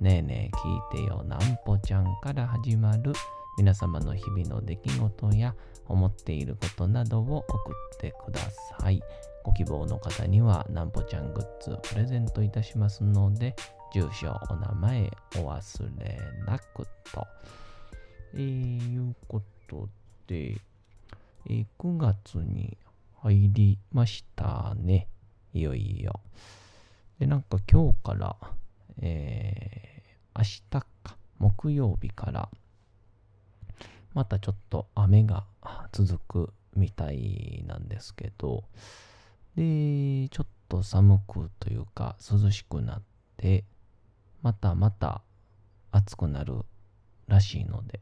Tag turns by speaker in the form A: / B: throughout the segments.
A: ねえねえ聞いてよなんぽちゃんから始まる皆様の日々の出来事や思っていることなどを送ってください。ご希望の方にはなんぽちゃんグッズプレゼントいたしますので、住所、お名前お忘れなくと。えー、いうことで、えー、9月に入りましたね。いよいよ。で、なんか今日から、えー明日か、木曜日から、またちょっと雨が続くみたいなんですけど、で、ちょっと寒くというか涼しくなって、またまた暑くなるらしいので、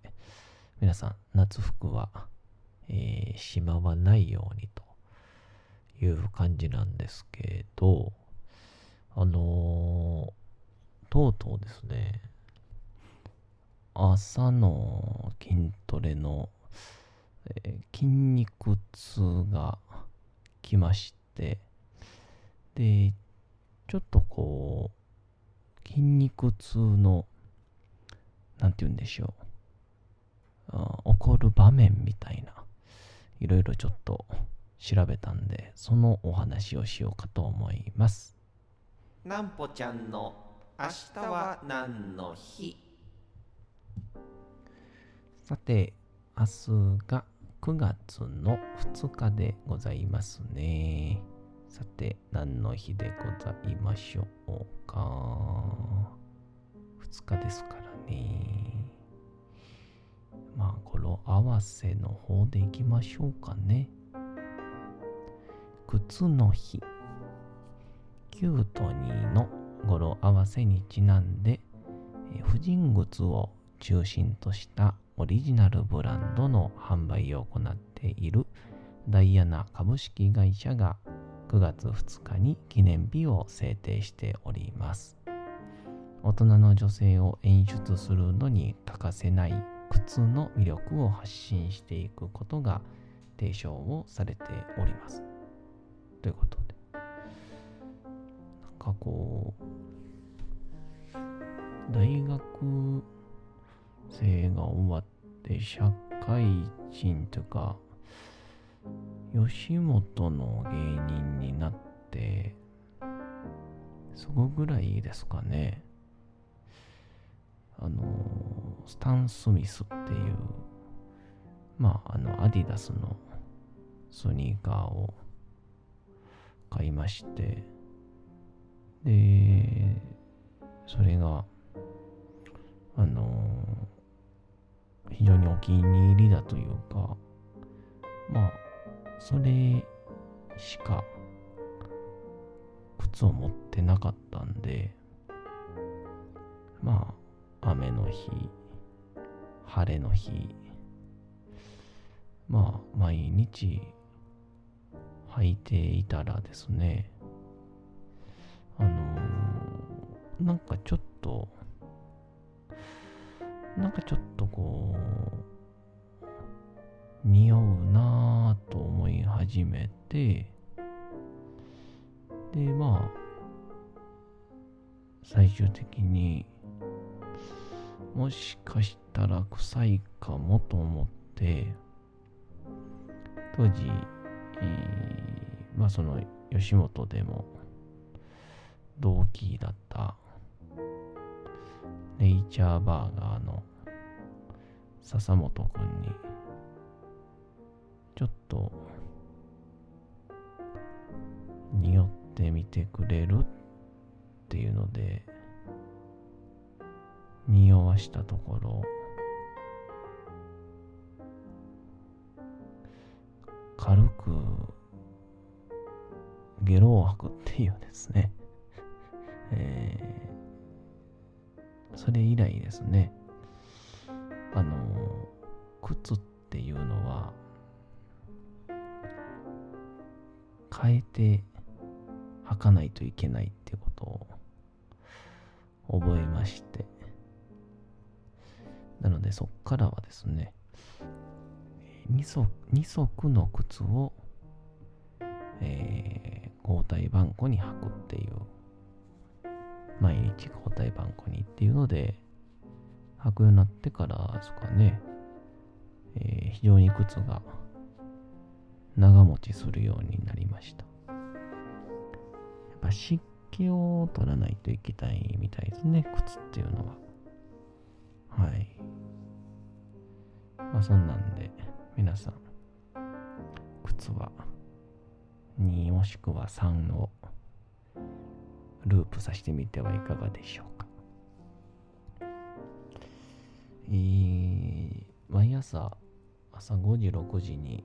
A: 皆さん夏服は、えー、しまわないようにという感じなんですけど、あのとうとうですね、朝の筋トレの、えー、筋肉痛が来まして、で、ちょっとこう、筋肉痛の、なんて言うんでしょう、あ起こる場面みたいな、いろいろちょっと調べたんで、そのお話をしようかと思います。
B: なんぽちゃんの明日は何の日？
A: さて、明日が9月の2日でございますね。さて、何の日でございましょうか？2日ですからね。まあ、語呂合わせの方でいきましょうかね。靴の日。9と2の語呂合わせにちなんで、婦人靴を中心としたオリジナルブランドの販売を行っているダイアナ株式会社が9月2日に記念日を制定しております。大人の女性を演出するのに欠かせない靴の魅力を発信していくことが提唱をされております。ということ。かこう、大学生が終わって社会人とか、吉本の芸人になって、そこぐらいですかね。あの、スタン・スミスっていう、まあ、あの、アディダスのスニーカーを買いまして、で、それが、あの非常にお気に入りだというか、まあ、それしか靴を持ってなかったんで、まあ、雨の日、晴れの日、まあ、毎日履いていたらですね、あのー、なんかちょっと、なんかちょっとこう、匂うなぁと思い始めて、で、まあ、最終的に、もしかしたら臭いかもと思って、当時、まあその吉本でも同期だった。ネイチャーバーガーの笹本くんに、ちょっと、匂ってみてくれるっていうので、匂わしたところ、軽くゲロを吐くっていうですね、えー、それ以来ですね、あの、靴っていうのは、変えて履かないといけないってことを覚えまして、なのでそっからはですね、2足 ,2 足の靴を、えー、交代番号に履くっていう、毎日交代番号にっていうので、履くようになってからですかね、えー、非常に靴が長持ちするようになりました。やっぱ湿気を取らないといけないみたいですね、靴っていうのは。はい。まあそんなんで、皆さん、靴は2もしくは3をループさせてみてはいかがでしょうか。えー、毎朝朝5時6時に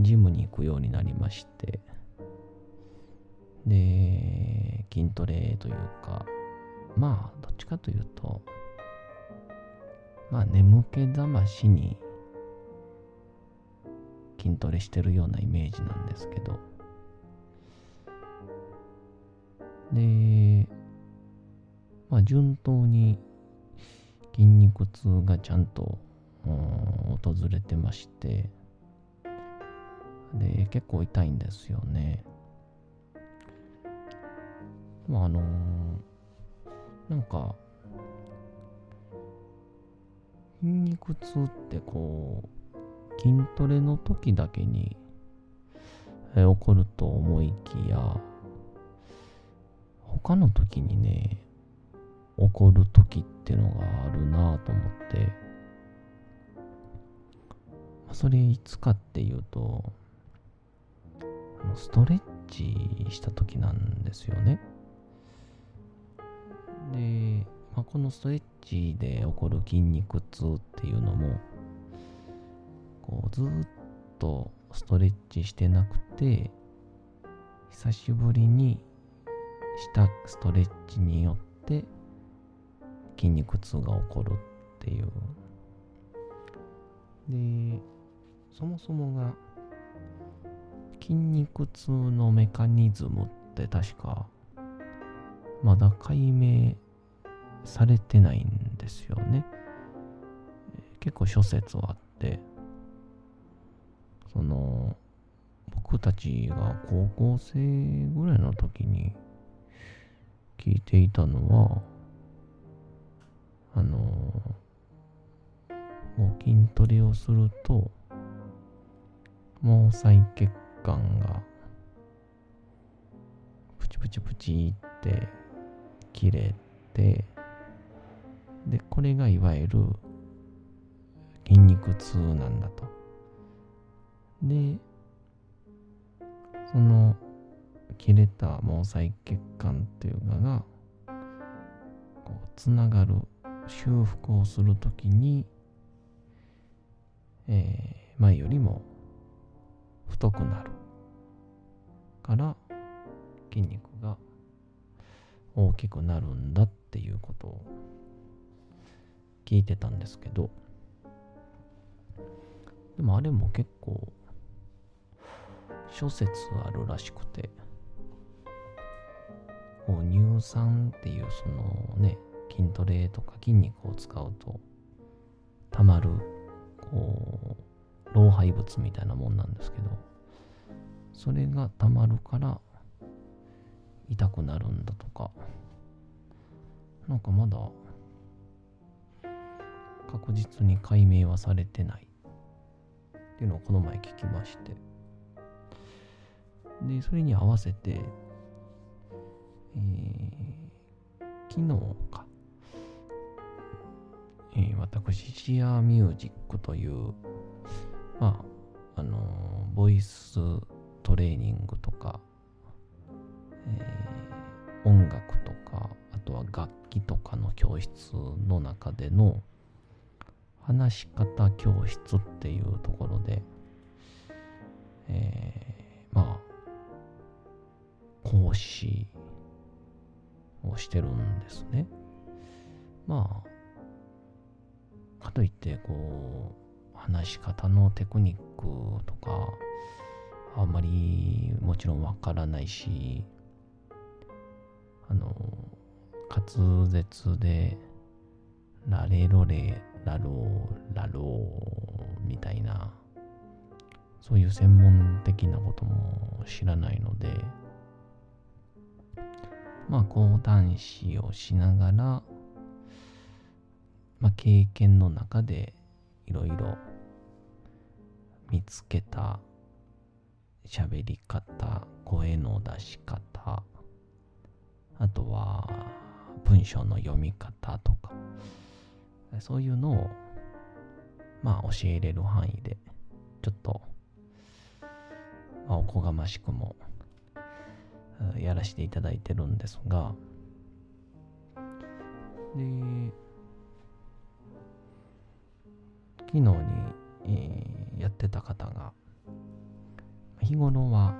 A: ジムに行くようになりましてで筋トレというかまあどっちかというとまあ眠気覚ましに筋トレしてるようなイメージなんですけどでまあ順当に筋肉痛がちゃんと訪れてまして。で結構痛いんですよね。まああのなんか筋肉痛ってこう筋トレの時だけに、え、起こると思いきや、他の時にね、起こる時っていうのがあるなぁと思って、それいつかっていうと、ストレッチした時なんですよね。で、まあ、このストレッチで起こる筋肉痛っていうのも、こうずっとストレッチしてなくて久しぶりにしたストレッチによって筋肉痛が起こるっていう。でそもそもが筋肉痛のメカニズムって確かまだ解明されてないんですよね。結構諸説はあってその僕たちが高校生ぐらいの時に聞いていたのはあの筋トレをすると毛細血管がプチプチプチって切れてでこれがいわゆる筋肉痛なんだと。で、その切れた毛細血管っていうのが、こう、つながる、修復をするときに、えー、前よりも太くなる。から筋肉が大きくなるんだっていうことを聞いてたんですけど。でもあれも結構諸説あるらしくて、こう乳酸っていうそのね、筋トレとか筋肉を使うと、たまる、こう、老廃物みたいなもんなんですけど、それがたまるから痛くなるんだとか、なんかまだ確実に解明はされてない。っていうのをこの前聞きまして、で、それに合わせて、えー、昨日か、えー私、シアーミュージックという、まあ、あのーボイストレーニングとか、えー音楽とか、あとは楽器とかの教室の中での話し方教室っていうところで、えーまあ、講師をしてるんですね。まあ、かといって、こう、話し方のテクニックとか、あんまりもちろんわからないし、あの、滑舌で、ラレロレ、ラロー、ラロー、みたいな、そういう専門的なことも知らないので、まあ、講談師をしながら、まあ、経験の中でいろいろ見つけた喋り方、声の出し方、あとは文章の読み方とか、そういうのを、まあ教えれる範囲で、ちょっと、まあ、おこがましくも、やらせていただいてるんですが、で、昨日に、えーやってた方が、日頃は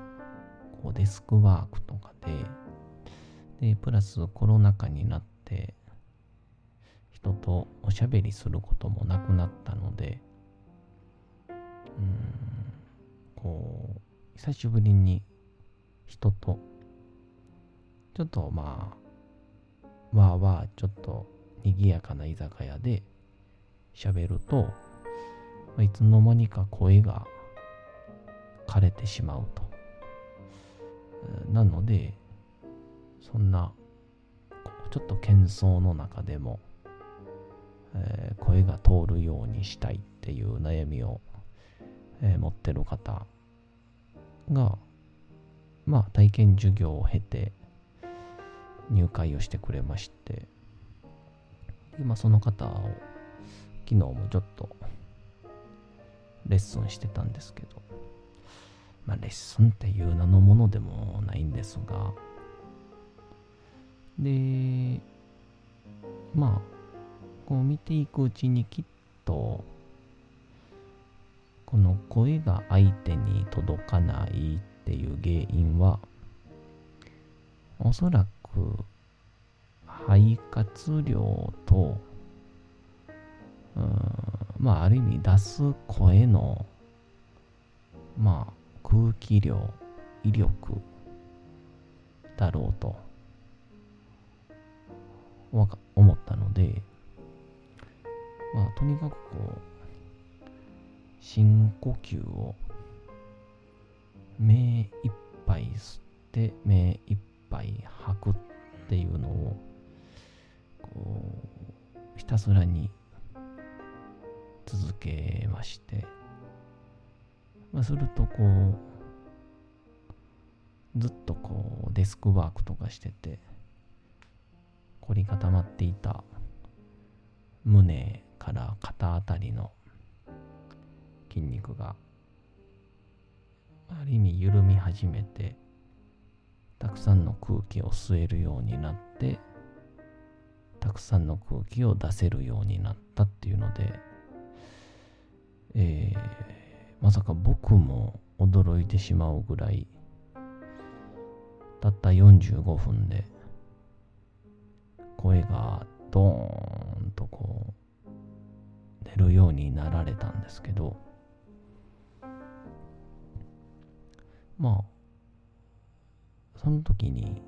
A: こうデスクワークとかで、で、プラスコロナ禍になって、人とおしゃべりすることもなくなったので、うん、こう、久しぶりに人と、ちょっとまあ、わーわーちょっと賑やかな居酒屋で喋ると、いつの間にか声が枯れてしまうと。なので、そんな、ちょっと喧騒の中でも、えー声が通るようにしたいっていう悩みを、えー持ってる方が、まあ体験授業を経て入会をしてくれまして、でまあその方を昨日もちょっとレッスンしてたんですけど、まあレッスンっていう名のものでもないんですが、で、まあ、こう見ていくうちにきっと、この声が相手に届かないっていう原因は、おそらく肺活量と、うんまあある意味出す声の、まあ空気量、威力だろうと、思ったので、まあとにかくこう、深呼吸を目いっぱい吸って目いっぱい吐くっていうのをこうひたすらに続けまして、まあ、するとこうずっとこうデスクワークとかしてて凝り固まっていた胸から肩あたりの筋肉がある意味緩み始めてたくさんの空気を吸えるようになってたくさんの空気を出せるようになったっていうので、えーまさか僕も驚いてしまうぐらいたった45分で声がドーンとこう出るようになられたんですけどまあその時に、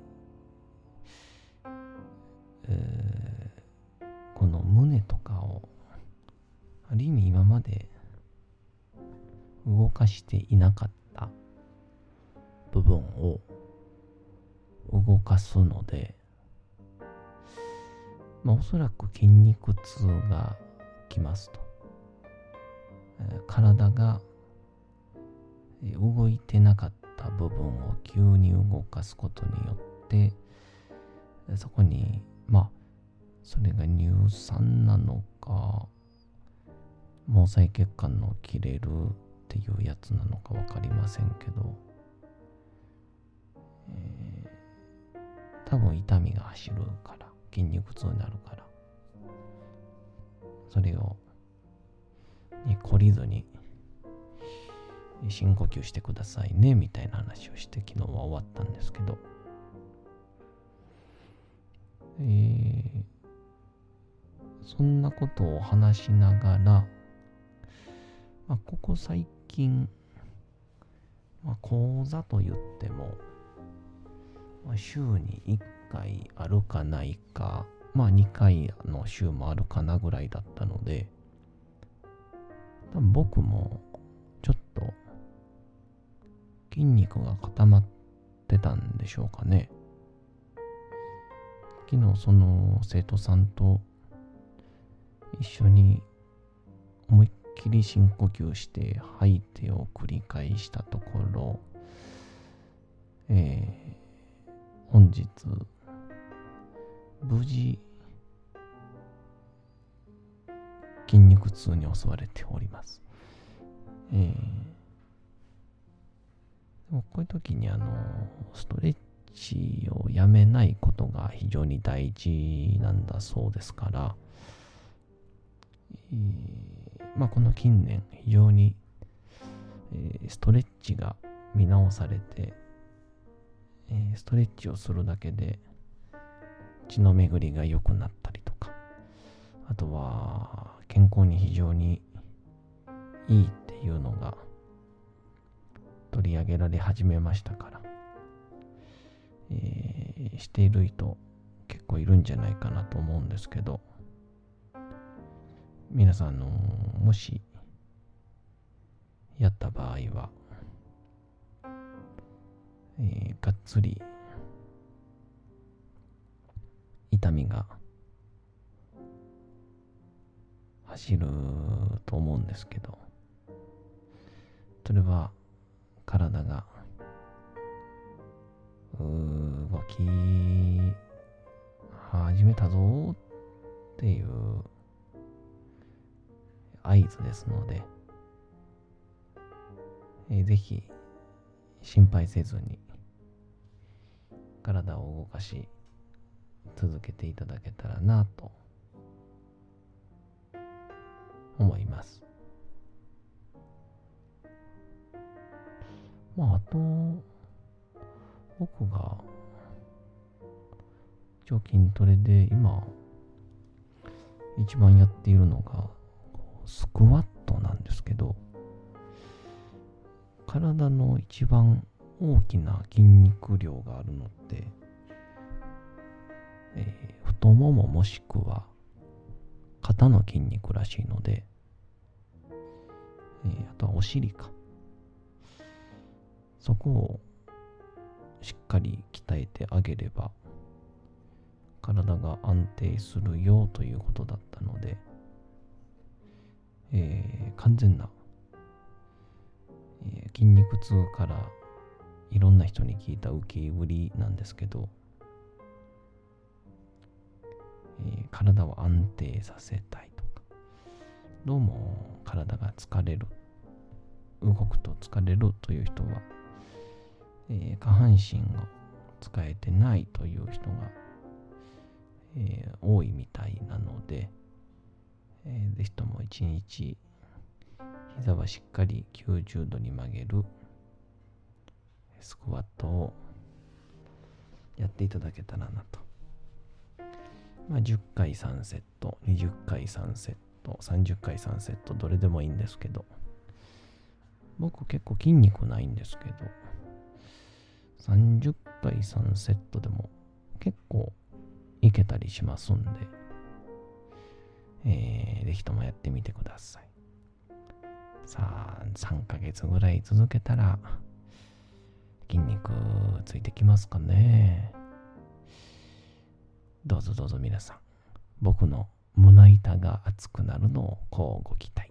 A: えーこの胸とかをある意味今まで動かしていなかった部分を動かすので、まあ、おそらく筋肉痛がきますと。体が動いてなかった部分を急に動かすことによって、そこに、まあ、それが乳酸なのか、毛細血管の切れるっていうやつなのか分かりませんけど、えー、多分痛みが走るから筋肉痛になるからそれをに懲りずに深呼吸してくださいねみたいな話をして昨日は終わったんですけど、えー、そんなことを話しながら、まあ、ここ最近、まあ、講座と言っても、まあ、週に1回あるかないか、まあ2回の週もあるかなぐらいだったので、多分僕もちょっと筋肉が固まってたんでしょうかね。昨日その生徒さんと一緒に思いっきり深呼吸して吐いてを繰り返したところ、えー、本日無事筋肉痛に襲われております。えー、こういう時にあのストレッチをやめないことが非常に大事なんだそうですから、えー、まあ、この近年非常に、えー、ストレッチが見直されて、えー、ストレッチをするだけで血の巡りが良くなったりとかあとは健康に非常にいいっていうのが取り上げられ始めましたから、えー、している人結構いるんじゃないかなと思うんですけど。皆さんのもしやった場合は、えー、がっつり痛みが走ると思うんですけど。それは体が。動き始めたぞっていう。合図ですので、えー、ぜひ心配せずに。体を動かし続けていただけたらなと思います。まあ、あと、僕が、一応筋トレで今、一番やっているのが、スクワットなんですけど、体の一番大きな筋肉量があるのって、えー、太もももしくは肩の筋肉らしいので、えー、あとはお尻か。そこをしっかり鍛えてあげれば体が安定するよということだったので、えー、完全な、えー、筋肉痛からいろんな人に聞いた受け売りなんですけど、えー、体を安定させたいとかどうも体が疲れる動くと疲れるという人はえー、下半身が使えてないという人が、えー、多いみたいなので、えー、ぜひとも一日膝はしっかり90度に曲げるスクワットをやっていただけたらなと。まあ、10回3セット、20回3セット、30回3セット、どれでもいいんですけど、僕結構筋肉ないんですけど、30回3セットでも結構いけたりしますんで、えー、ぜひともやってみてください。さあ、3ヶ月ぐらい続けたら、筋肉ついてきますかね。どうぞどうぞ皆さん、僕の胸板が熱くなるのをこうご期待。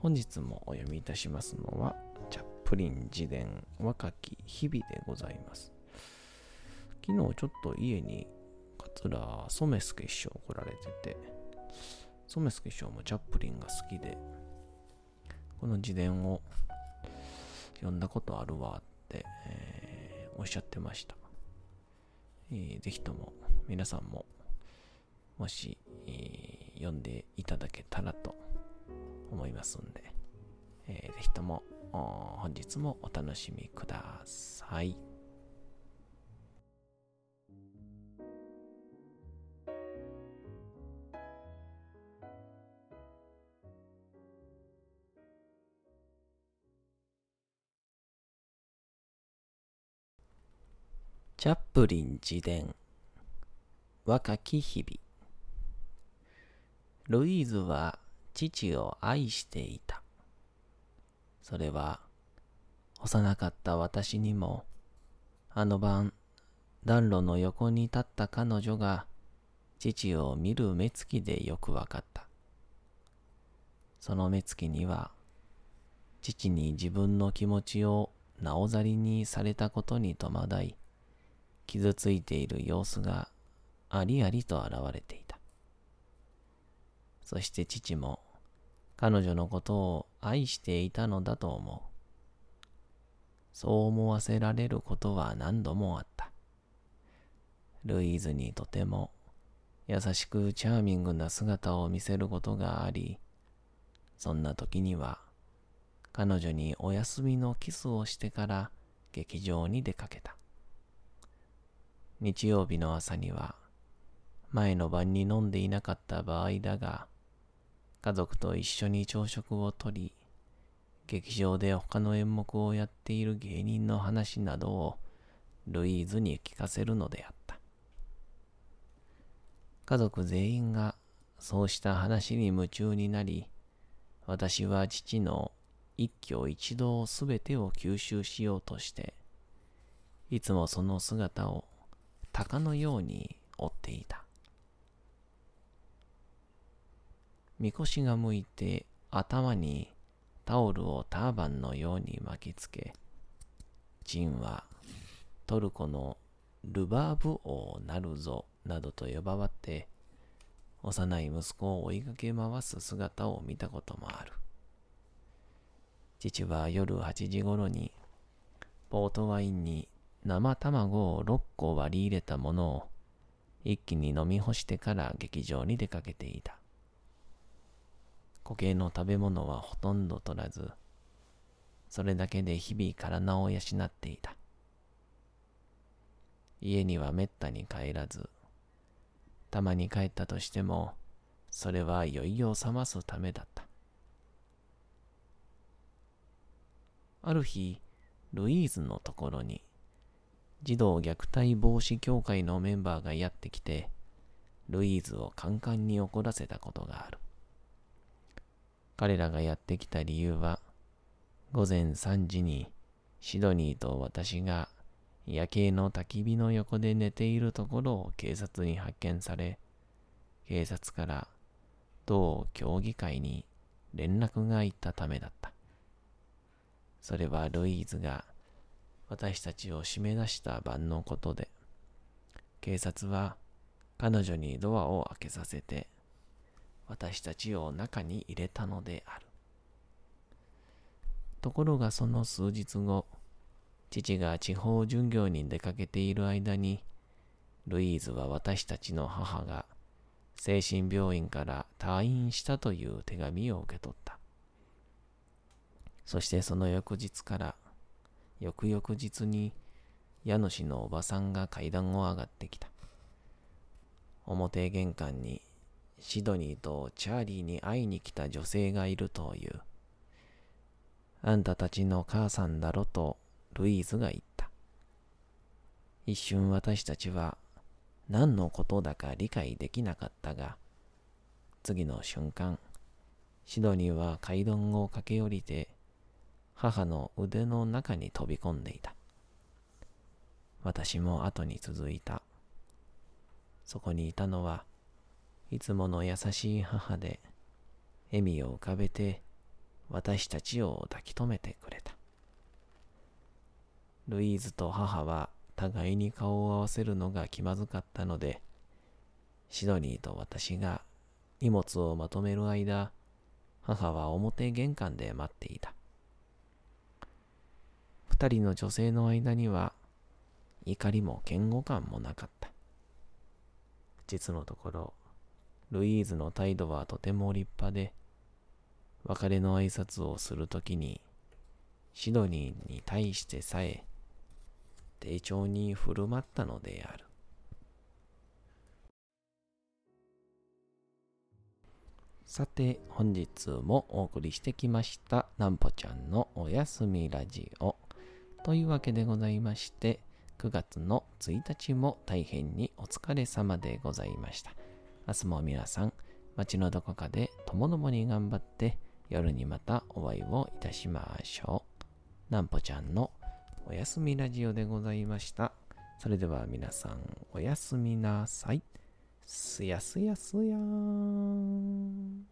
A: 本日もお読みいたしますのはチャップリン自伝若き日々でございます。昨日ちょっと家に桂染助師匠来られてて染助師匠もチャップリンが好きでこの自伝を読んだことあるわって、えー、おっしゃってました、えー、ぜひとも皆さんももし、えー、読んでいただけたらと思いますんで、えー、ぜひとも本日もお楽しみください。チャップリン自伝。若き日々。ルイーズは父を愛していた。それは幼かった私にもあの晩暖炉の横に立った彼女が父を見る目つきでよくわかった。その目つきには父に自分の気持ちをなおざりにされたことに戸惑い傷ついている様子がありありと現れていた。そして父も彼女のことを愛していたのだと思う。そう思わせられることは何度もあった。ルイーズにとても優しくチャーミングな姿を見せることがあり、そんな時には彼女にお休みのキスをしてから劇場に出かけた。日曜日の朝には、前の晩に飲んでいなかった場合だが、家族と一緒に朝食をとり、劇場で他の演目をやっている芸人の話などをルイーズに聞かせるのであった。家族全員がそうした話に夢中になり、私は父の一挙一動すべてを吸収しようとして、いつもその姿を鷹のように追っていた。みこしが向いて頭にタオルをターバンのように巻きつけ、ジンはトルコのルバーブ王なるぞなどと呼ばわって、幼い息子を追いかけ回す姿を見たこともある。父は夜8時頃にポートワインに生卵を6個割り入れたものを一気に飲み干してから劇場に出かけていた。固形の食べ物はほとんど取らず、それだけで日々体を養っていた。家にはめったに帰らず、たまに帰ったとしても、それは酔いを覚ますためだった。ある日、ルイーズのところに、児童虐待防止協会のメンバーがやってきて、ルイーズをカンカンに怒らせたことがある。彼らがやってきた理由は、午前3時にシドニーと私が夜景の焚き火の横で寝ているところを警察に発見され、警察から同協議会に連絡が行ったためだった。それはルイーズが私たちを締め出した晩のことで、警察は彼女にドアを開けさせて、私たちを中に入れたのである。ところがその数日後、父が地方巡業に出かけている間に、ルイーズは私たちの母が精神病院から退院したという手紙を受け取った。そしてその翌日から翌々日に家主のおばさんが階段を上がってきた。表玄関にシドニーとチャーリーに会いに来た女性がいるという。あんたたちの母さんだろとルイーズが言った。一瞬私たちは何のことだか理解できなかったが、次の瞬間、シドニーは階段を駆け下りて、母の腕の中に飛び込んでいた。私も後に続いた。そこにいたのは、いつもの優しい母で、笑みを浮かべて、私たちを抱き留めてくれた。ルイーズと母は互いに顔を合わせるのが気まずかったので、シドニーと私が荷物をまとめる間、母は表玄関で待っていた。二人の女性の間には怒りも嫌悪感もなかった。実のところ、ルイーズの態度はとても立派で、別れの挨拶をするときに、シドニーに対してさえ、丁重に振る舞ったのである。さて、本日もお送りしてきました、なんぽちゃんのおやすみラジオ。というわけでございまして、9月の1日も大変にお疲れ様でございました。明日も皆さん、街のどこかでともどもに頑張って夜にまたお会いをいたしましょう。なんぽちゃんのおやすみラジオでございました。それでは皆さんおやすみなさい。すやすやすやーん。